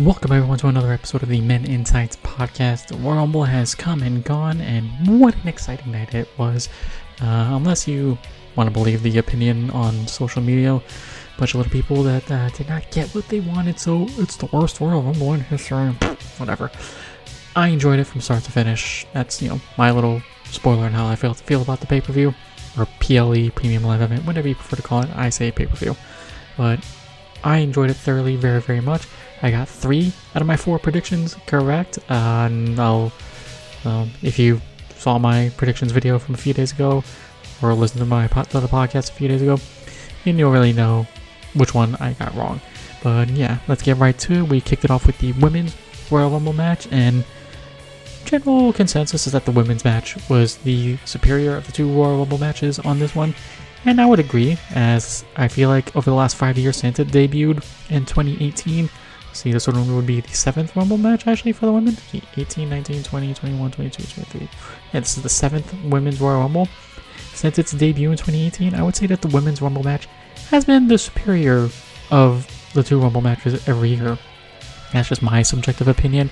Welcome everyone to another episode of the Men In Tights podcast. Royal Rumble has come and gone, and what an exciting night it was. Uh, unless you want to believe the opinion on social media, a bunch of little people that uh, did not get what they wanted, so it's the worst Royal Rumble in history. Whatever. I enjoyed it from start to finish. That's you know my little spoiler on how I feel feel about the pay per view or PLE Premium Live Event, whatever you prefer to call it. I say pay per view, but I enjoyed it thoroughly, very very much. I got three out of my four predictions correct. Uh, and um, if you saw my predictions video from a few days ago, or listened to my po- other podcast a few days ago, you don't really know which one I got wrong. But yeah, let's get right to it. We kicked it off with the women's Royal Rumble match, and general consensus is that the women's match was the superior of the two Royal Rumble matches on this one. And I would agree, as I feel like over the last five years since it debuted in 2018, See, this one would be the seventh Rumble match actually for the women 18, 19, 20, 21, 22, 23. Yeah, this is the seventh Women's Royal Rumble. Since its debut in 2018, I would say that the Women's Rumble match has been the superior of the two Rumble matches every year. That's just my subjective opinion.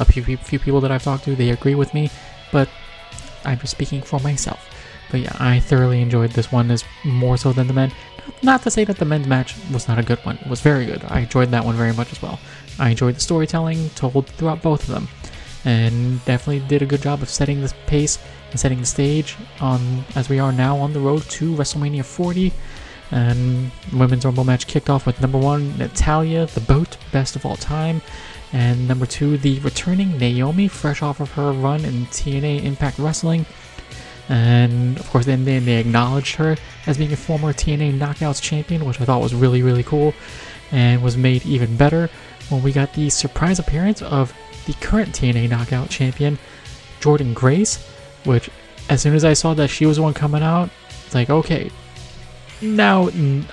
A few, few people that I've talked to, they agree with me, but I'm just speaking for myself. But yeah, I thoroughly enjoyed this one as more so than the men. Not to say that the men's match was not a good one. It was very good. I enjoyed that one very much as well. I enjoyed the storytelling told throughout both of them. And definitely did a good job of setting the pace and setting the stage on as we are now on the road to WrestleMania 40. And women's rumble match kicked off with number one, Natalya, the boat, best of all time. And number two, the returning Naomi, fresh off of her run in TNA Impact Wrestling. And of course, then, then they acknowledged her as being a former TNA Knockouts champion, which I thought was really, really cool, and was made even better when we got the surprise appearance of the current TNA Knockout champion, Jordynne Grace. Which, as soon as I saw that she was the one coming out, it's like, okay, now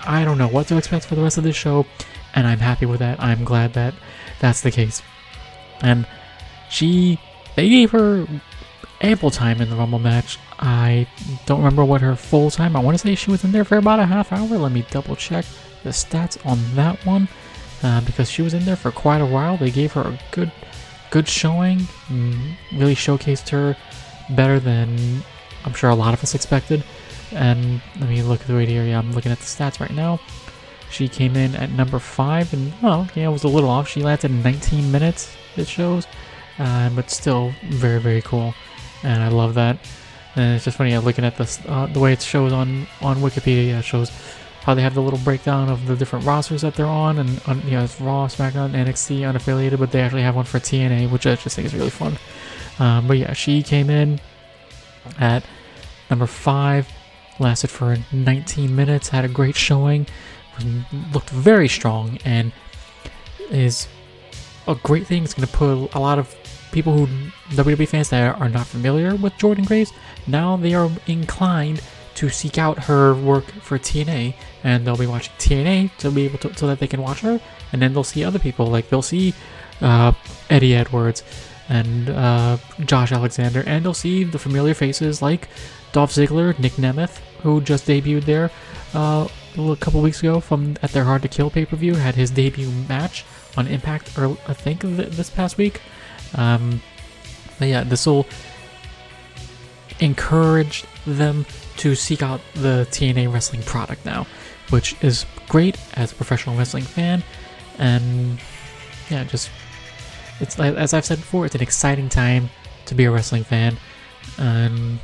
I don't know what to expect for the rest of this show, and I'm happy with that. I'm glad that that's the case. And she, they gave her ample time in the Rumble match. I don't remember what her full time. I want to say she was in there for about a half hour. Let me double check the stats on that one uh, because she was in there for quite a while. They gave her a good, good showing. Mm, really showcased her better than I'm sure a lot of us expected. And let me look at the right here. Yeah, I'm looking at the stats right now. She came in at number five, and oh, yeah, it was a little off. She lasted 19 minutes. It shows, uh, but still very, very cool and I love that. And it's just funny yeah, looking at this, uh, the way it shows on on Wikipedia. It shows how they have the little breakdown of the different rosters that they're on, and on, you know it's Raw, SmackDown, NXT, unaffiliated, but they actually have one for TNA, which I just think is really fun. Um, but yeah, she came in at number five, lasted for 19 minutes, had a great showing, looked very strong, and is a great thing. It's going to put a lot of people who WWE fans that are not familiar with Jordynne Grace, now they are inclined to seek out her work for TNA, and they'll be watching TNA to be able to so that they can watch her, and then they'll see other people like they'll see uh, Eddie Edwards and uh, Josh Alexander, and they'll see the familiar faces like Dolph Ziggler, Nick Nemeth, who just debuted there uh, a couple weeks ago from at their Hard to Kill pay per view, had his debut match on Impact, I think this past week. Um, but yeah, this will encourage them to seek out the TNA wrestling product now, which is great as a professional wrestling fan. And yeah, just it's as I've said before, it's an exciting time to be a wrestling fan, and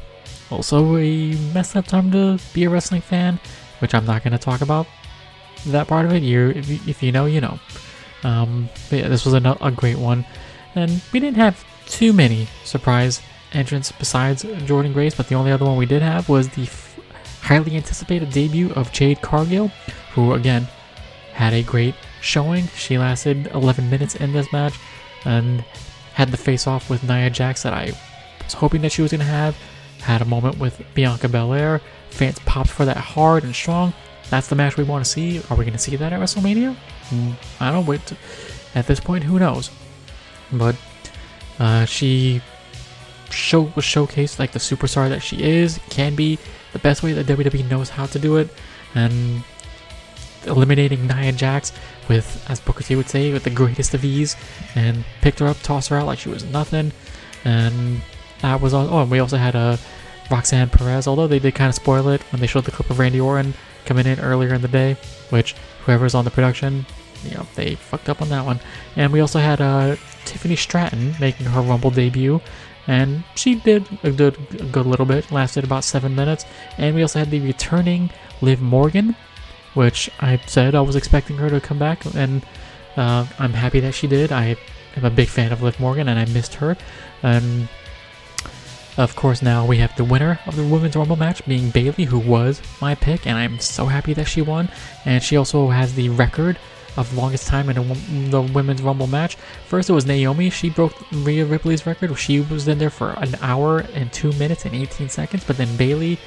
also a messed up time to be a wrestling fan, which I'm not going to talk about that part of it. You, if you, know, you know. Um, but yeah, this was a, a great one and we didn't have too many surprise entrants besides Jordynne Grace, but the only other one we did have was the f- highly anticipated debut of Jade Cargill, who again had a great showing. She lasted 11 minutes in this match and had the face off with Nia Jax that I was hoping that she was going to have. Had a moment with Bianca Belair. Fans popped for that hard and strong. That's the match we want to see. Are we going to see that at WrestleMania? Mm, I don't know. At this point, who knows? But uh, she show was showcased like the superstar that she is, can be the best way that WWE knows how to do it, and eliminating Nia Jax with, as Booker T would say, with the greatest of ease, and picked her up, tossed her out like she was nothing, and that was all. Oh, and we also had a uh, Roxanne Perez, although they did kind of spoil it when they showed the clip of Randy Orton coming in earlier in the day, which whoever's on the production, you know, they fucked up on that one. And we also had uh, Tiffany Stratton making her Rumble debut, and she did a good, a good little bit, lasted about seven minutes. And we also had the returning Liv Morgan, which I said I was expecting her to come back, and uh, I'm happy that she did. I am a big fan of Liv Morgan, and I missed her. And of course, now we have the winner of the Women's Rumble match being Bayley, who was my pick, and I'm so happy that she won. And she also has the record of longest time in a, the Women's Rumble match. First, it was Naomi. She broke Rhea Ripley's record. She was in there for an hour and two minutes and 18 seconds. But then Bayley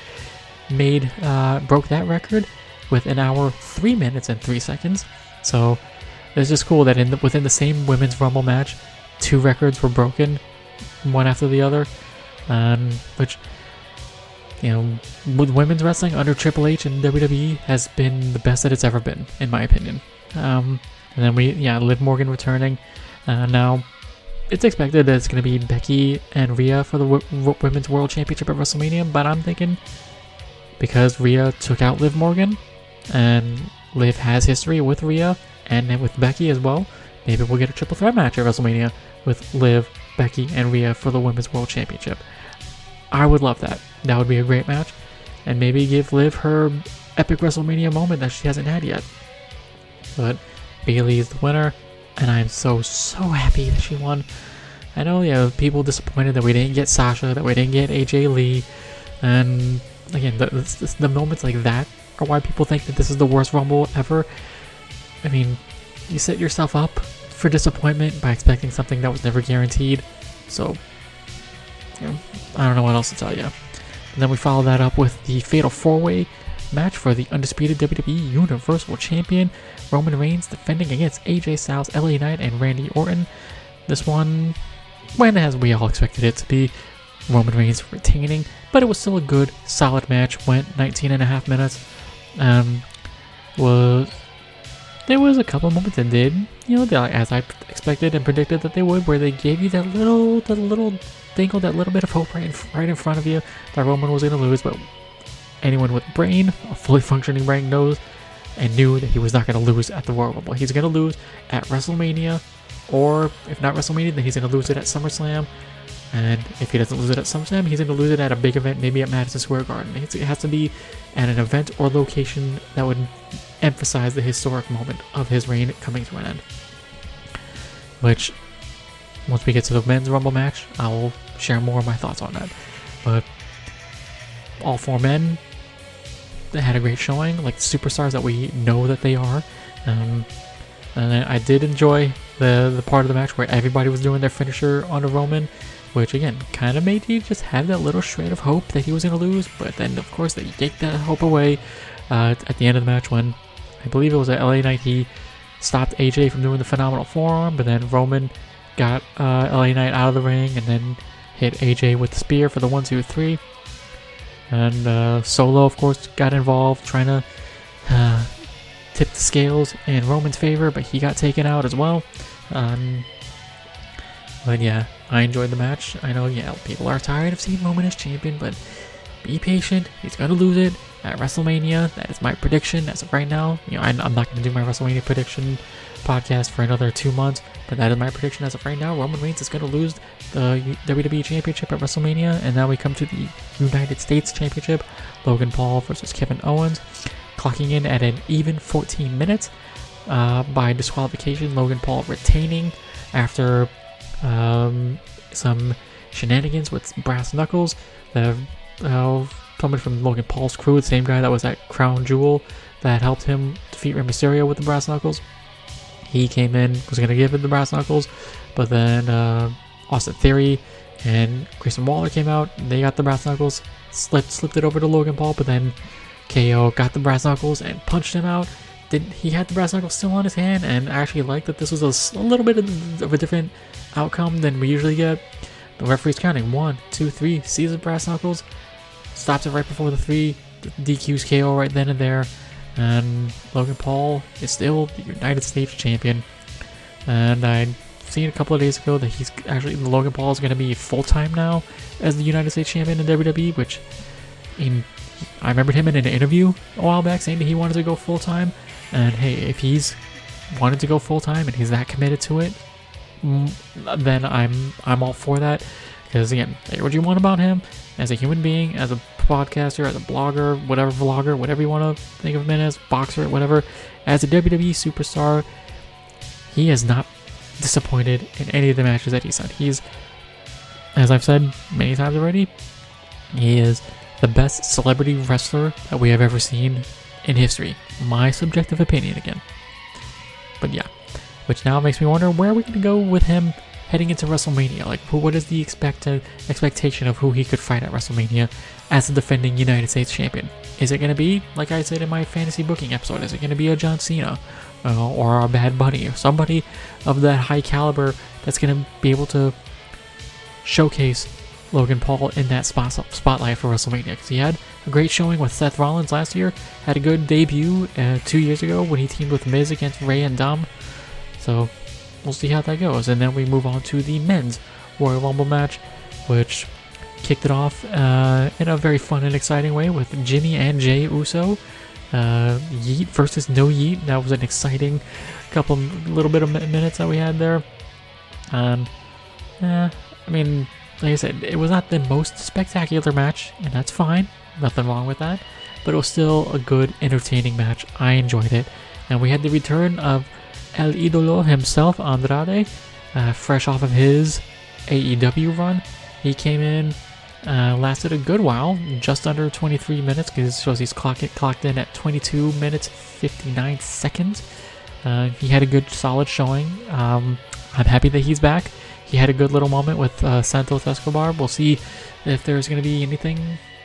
made uh, broke that record with an hour, three minutes and three seconds. So it's just cool that in the, within the same Women's Rumble match, two records were broken, one after the other um, which you know, with women's wrestling under Triple H and WWE has been the best that it's ever been, in my opinion. Um, and then we, yeah, Liv Morgan returning. Uh, now, it's expected that it's going to be Becky and Rhea for the w- Women's World Championship at WrestleMania, but I'm thinking because Rhea took out Liv Morgan and Liv has history with Rhea and with Becky as well, maybe we'll get a triple threat match at WrestleMania with Liv, Becky, and Rhea for the Women's World Championship. I would love that. That would be a great match. And maybe give Liv her epic WrestleMania moment that she hasn't had yet. But Bayley is the winner, and I'm so, so happy that she won. I know, you yeah, people disappointed that we didn't get Sasha, that we didn't get AJ Lee, and again, the, the, the moments like that are why people think that this is the worst Rumble ever. I mean, you set yourself up for disappointment by expecting something that was never guaranteed. So, you know, I don't know what else to tell you. And then we follow that up with the Fatal 4 Way match for the undisputed WWE Universal Champion Roman Reigns defending against AJ Styles, LA Knight, and Randy Orton. This one went as we all expected it to be. Roman Reigns retaining, but it was still a good, solid match. Went 19 and a half minutes. Um, was there was a couple moments that did, you know, as I expected and predicted that they would, where they gave you that little, that little dingle, that little bit of hope right in, right in front of you that Roman was going to lose. But anyone with a brain, a fully functioning brain, knows and knew that he was not going to lose at the Royal Rumble. He's going to lose at WrestleMania, or if not WrestleMania, then he's going to lose it at SummerSlam. And if he doesn't lose it at SummerSlam, he's going to lose it at a big event, maybe at Madison Square Garden. It has to be at an event or location that would emphasize the historic moment of his reign coming to an end. Which, once we get to the men's Rumble match, I will share more of my thoughts on that. But all four men they had a great showing, like superstars that we know that they are. Um, and I did enjoy the the part of the match where everybody was doing their finisher on a Roman, which again kind of made you just have that little shred of hope that he was to lose. But then, of course, they take that hope away uh, at the end of the match when I believe it was at LA Knight he stopped AJ from doing the phenomenal forearm, but then Roman got uh, LA Knight out of the ring and then hit AJ with the spear for the one, two, three. And uh, Solo, of course, got involved trying to uh, tip the scales in Roman's favor, but he got taken out as well. Um, but yeah, I enjoyed the match. I know, yeah, people are tired of seeing Roman as champion, but be patient. He's gonna lose it at WrestleMania. That is my prediction as of right now. You know, I, am not gonna do my WrestleMania prediction podcast for another two months, but that is my prediction as of right now. Roman Reigns is gonna lose the WWE Championship at WrestleMania, and now we come to the United States Championship. Logan Paul versus Kevin Owens, clocking in at an even 14 minutes uh, by disqualification. Logan Paul retaining after um, some shenanigans with brass knuckles. The uh, coming from Logan Paul's crew, the same guy that was at Crown Jewel that helped him defeat Rey Mysterio with the brass knuckles. He came in, was going to give him the brass knuckles, but then uh, Austin Theory and Grayson Waller came out. They got the brass knuckles, slipped slipped it over to Logan Paul, but then KO got the brass knuckles and punched him out. Did he had the brass knuckles still on his hand? And I actually liked that this was a, a little bit of a different outcome than we usually get. The referee's counting one, two, three, sees the brass knuckles, stops it right before the three, DQs KO right then and there. and Logan Paul is still the United States champion. And I seen a couple of days ago that he's actually Logan Paul is going to be full time now as the United States champion in WWE, which in I remembered him in an interview a while back saying that he wanted to go full time. And hey, if he's wanted to go full time and he's that committed to it, mm, then I'm I'm all for that. Because again, what you want about him as a human being, as a podcaster, as a blogger, whatever vlogger, whatever you want to think of him as, boxer, whatever, as a WWE superstar, he has not disappointed in any of the matches that he's done. He's, as I've said many times already, he is the best celebrity wrestler that we have ever seen in history. My subjective opinion again. But yeah, which now makes me wonder where are we going to go with him heading into WrestleMania? Like, what is the expected expectation of who he could fight at WrestleMania as the defending United States champion? Is it going to be, like I said in my fantasy booking episode, is it going to be a John Cena uh, or a Bad Bunny or somebody of that high caliber that's going to be able to showcase Logan Paul in that spot, spotlight for WrestleMania because he had a great showing with Seth Rollins last year, had a good debut uh, two years ago when he teamed with Miz against Rey and Dom. So we'll see how that goes. And then we move on to the men's Royal Rumble match, which kicked it off uh, in a very fun and exciting way with Jimmy and Jey Uso. Uh, Yeet versus No Yeet. That was an exciting couple, little bit of minutes that we had there. Um, yeah, I mean, like I said, it was not the most spectacular match, and that's fine. Nothing wrong with that. But it was still a good, entertaining match. I enjoyed it. And we had the return of El Idolo himself, Andrade, uh, fresh off of his AEW run. He came in, uh, lasted a good while, just under 23 minutes, because it shows he's clocked, clocked in at 22 minutes 59 seconds. Uh, he had a good, solid showing. Um, I'm happy that he's back he had a good little moment with uh, Santos Escobar. We'll see if there's going to be anything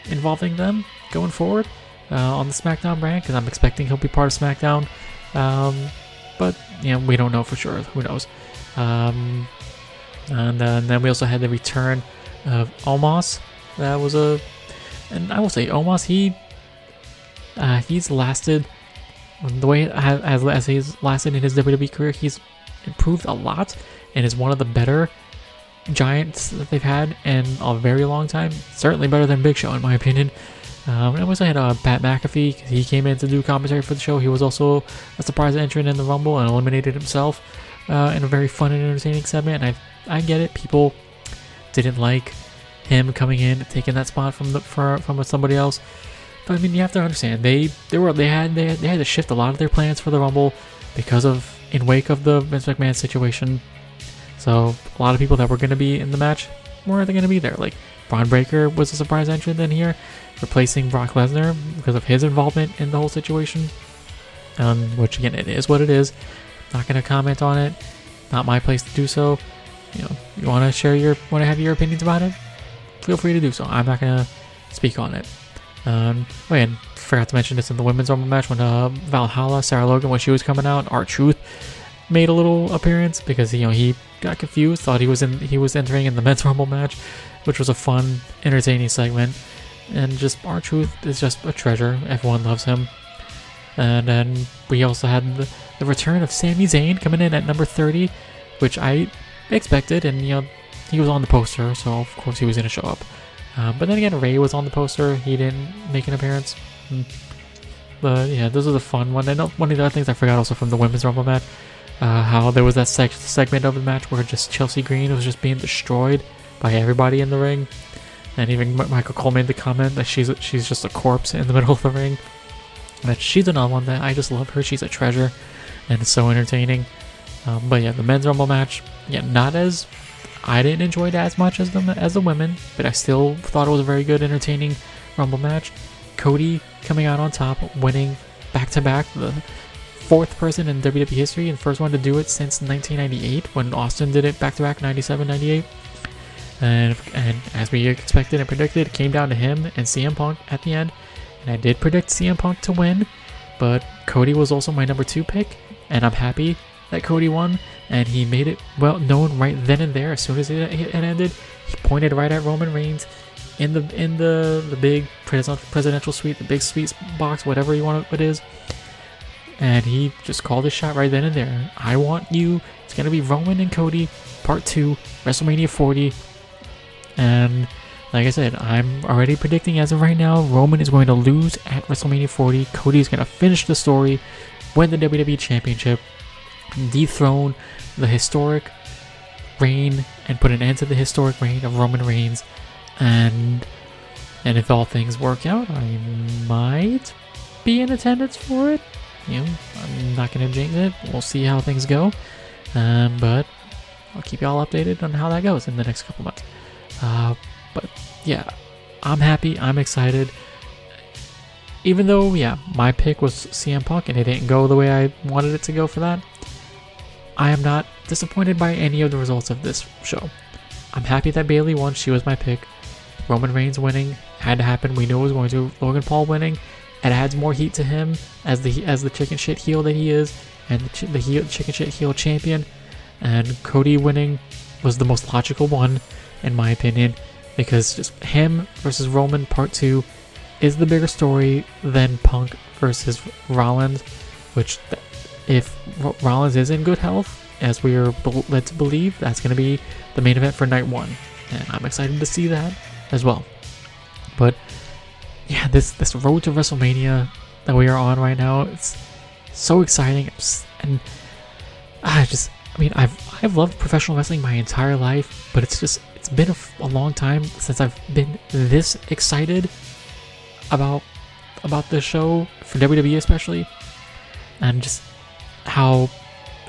involving them going forward uh, on the SmackDown brand because I'm expecting he'll be part of SmackDown. Um, but know, we don't know for sure. Who knows? Um, and, uh, and, then we also had the return of Omos. That was a, and I will say Omos. He uh, he's lasted the way as as he's lasted in his WWE career. He's improved a lot and is one of the better giants that they've had in a very long time. Certainly better than Big Show, in my opinion. Um, I also had uh, Pat McAfee. He came in to do commentary for the show. He was also a surprise entrant in the Rumble and eliminated himself uh, in a very fun and entertaining segment. And I, I get it. People didn't like him coming in, taking that spot from the for, from somebody else. But I mean, you have to understand they they were they had they they had to shift a lot of their plans for the Rumble because of in wake of the Vince McMahon situation so a lot of people that were going to be in the match weren't going to be there. Like Bron Breakker was a surprise entrant in here, replacing Brock Lesnar because of his involvement in the whole situation. Um, which again, it is what it is. Not going to comment on it. Not my place to do so. You know, you want to share your, want to have your opinions about it? Feel free to do so. I'm not going to speak on it. Um, oh, and forgot to mention this in the women's Rumble match when uh, Valhalla, Sarah Logan, when she was coming out, R-Truth made a little appearance because you know he got confused, thought he was in he was entering in the men's rumble match, which was a fun, entertaining segment. And just R-Truth is just a treasure. Everyone loves him. And then we also had the, the return of Sami Zayn coming in at number 30, which I expected, and you know he was on the poster, so of course he was to show up. Um, but then again, Rey was on the poster. He didn't make an appearance. Hmm. But yeah, this was a fun one. I know one of the other things I forgot also from the women's rumble match uh, how there was that seg- segment of the match where just Chelsea Green was just being destroyed by everybody in the ring, and even M- Michael Cole made the comment that she's she's just a corpse in the middle of the ring. But she's another one that I just love her. She's a treasure, and it's so entertaining. Um, but yeah, the men's rumble match, yeah, not as I didn't enjoy it as much as the as the women, but I still thought it was a very good, entertaining rumble match. Cody coming out on top, winning back to back the fourth person in WWE history and first one to do it since 1998 when Austin did it back to back 97 98. And, and as we expected and predicted, it came down to him and CM Punk at the end. And I did predict CM Punk to win, but Cody was also my number two pick, and I'm happy that Cody won. And he made it well known right then and there. As soon as it, it ended, he pointed right at Roman Reigns in the in the the big presidential suite, the big suite box, whatever you want it is and he just called his shot right then and there. I want you. It's gonna be Roman and Cody, part two, WrestleMania 40, and like I said, I'm already predicting as of right now, Roman is going to lose at WrestleMania 40. Cody is to finish the story, win the WWE Championship, dethrone the historic reign, and put an end to the historic reign of Roman Reigns. And and if all things work out, I might be in attendance for it. You know, I'm not going to jinx it. We'll see how things go. Um, but I'll keep y'all updated on how that goes in the next couple months. Uh, but yeah, I'm happy. I'm excited. Even though, yeah, my pick was CM Punk and it didn't go the way I wanted it to go for that, I am not disappointed by any of the results of this show. I'm happy that Bayley won. She was my pick. Roman Reigns winning had to happen. We knew it was going to. Logan Paul winning, it adds more heat to him as the as the chicken shit heel that he is, and the, the heel, chicken shit heel champion. And Cody winning was the most logical one, in my opinion because just him versus Roman Part 2 is the bigger story than Punk versus Rollins, which if Rollins is in good health, as we are led to believe, that's going to be the main event for night one, and I'm excited to see that as well. But yeah, this this road to WrestleMania that we are on right now, it's so exciting, and I just, I mean, I've I've loved professional wrestling my entire life, but it's just it's been a, a long time since I've been this excited about about this show for WWE especially, and just how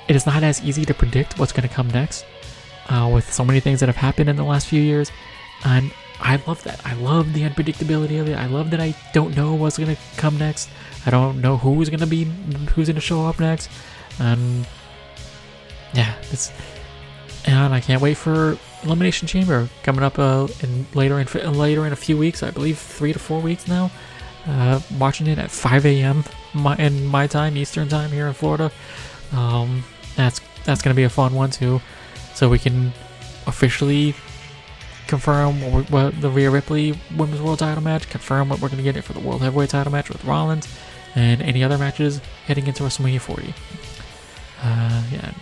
it is not as easy to predict what's going to come next uh, with so many things that have happened in the last few years, and I love that. I love the unpredictability of it. I love that I don't know what's to come next. I don't know who's to be who's to show up next, and yeah, it's and I can't wait for Elimination Chamber coming up uh, in later in later in a few weeks. I believe three to four weeks now. Uh, watching it at 5 a.m. My, in my time, Eastern time here in Florida. Um, that's that's gonna be a fun one too. So we can officially confirm what, what the Rhea Ripley Women's World Title match, confirm what we're gonna get it for the World Heavyweight Title match with Rollins, and any other matches heading into WrestleMania 40. Uh, yeah,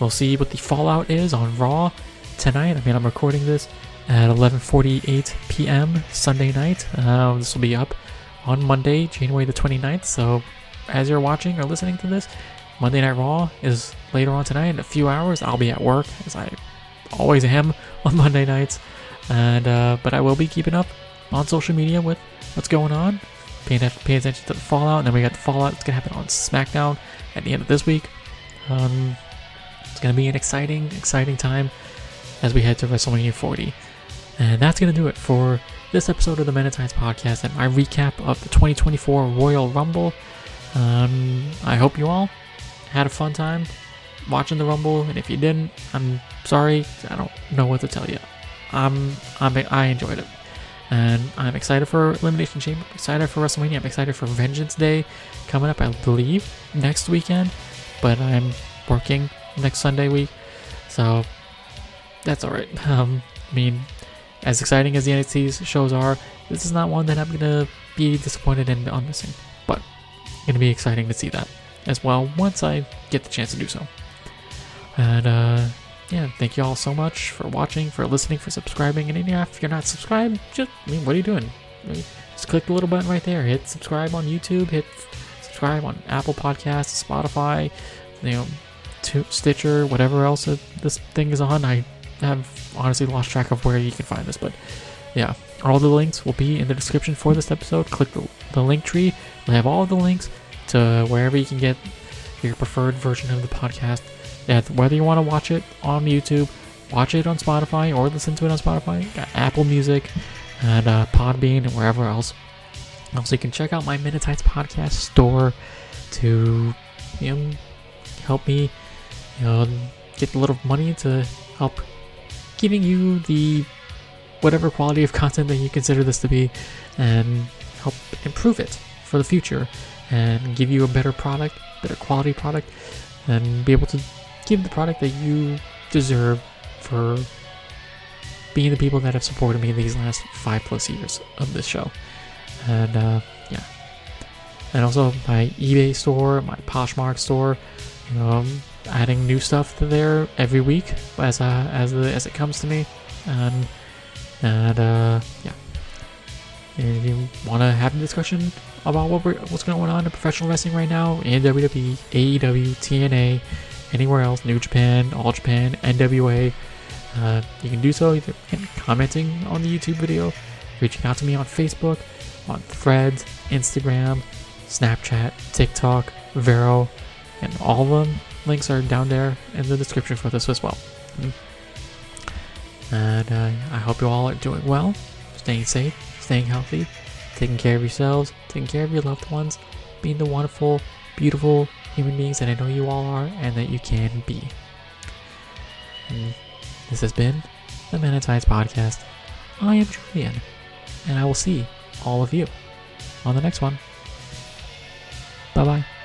we'll see what the fallout is on Raw tonight. I mean, I'm recording this at 11:48 p.m. Sunday night. Uh, this will be up on Monday, January the 29th. So, as you're watching or listening to this, Monday Night Raw is later on tonight. In a few hours, I'll be at work, as I always am on Monday nights. And uh, but I will be keeping up on social media with what's going on, paying, paying attention to the Fallout. And then we got the Fallout that's gonna happen on SmackDown at the end of this week. Um, it's gonna be an exciting, exciting time as we head to WrestleMania 40. And that's to do it for this episode of the Men in Tights podcast and my recap of the 2024 Royal Rumble. Um, I hope you all had a fun time watching the Rumble, and if you didn't, I'm sorry. I don't know what to tell you. I'm, I'm I enjoyed it, and I'm excited for Elimination Chamber. I'm excited for WrestleMania. I'm excited for Vengeance Day coming up. I believe next weekend, but I'm working next Sunday week, so that's all right. Um, I mean, as exciting as the NXT shows are, this is not one that I'm gonna be disappointed in on missing. But gonna be exciting to see that as well once I get the chance to do so. And uh, yeah, thank you all so much for watching, for listening, for subscribing. And if you're not subscribed, just I mean, what are you doing? Just click the little button right there. Hit subscribe on YouTube. Hit subscribe on Apple Podcasts, Spotify, you know, Stitcher, whatever else this thing is on. I have honestly lost track of where you can find this, but yeah, all the links will be in the description for this episode. Click the, the link tree. We have all the links to wherever you can get your preferred version of the podcast. Whether you want to watch it on YouTube, watch it on Spotify, or listen to it on Spotify, Apple Music, and uh, Podbean, and wherever else. Also, you can check out my Minute podcast store to you know, help me you know, get a little money to help giving you the whatever quality of content that you consider this to be and help improve it for the future and give you a better product, better quality product, and be able to give the product that you deserve for being the people that have supported me these last five plus years of this show. And uh, yeah, and also my eBay store, my Poshmark store. You know, I'm adding new stuff to there every week as as the, as it comes to me, and and uh, yeah. If you want to have a discussion about what we're, what's going on in professional wrestling right now in WWE, AEW, TNA, anywhere else, New Japan, All Japan, NWA, uh, you can do so either commenting on the YouTube video, reaching out to me on Facebook, on Threads, Instagram, Snapchat, TikTok, Vero, and all of them links are down there in the description for this as well. And uh, I hope you all are doing well, staying safe, staying healthy, taking care of yourselves, taking care of your loved ones, being the wonderful, beautiful human beings that I know you all are and that you can be. And this has been the Tights Podcast. I am Julian, and I will see all of you on the next one. Bye bye.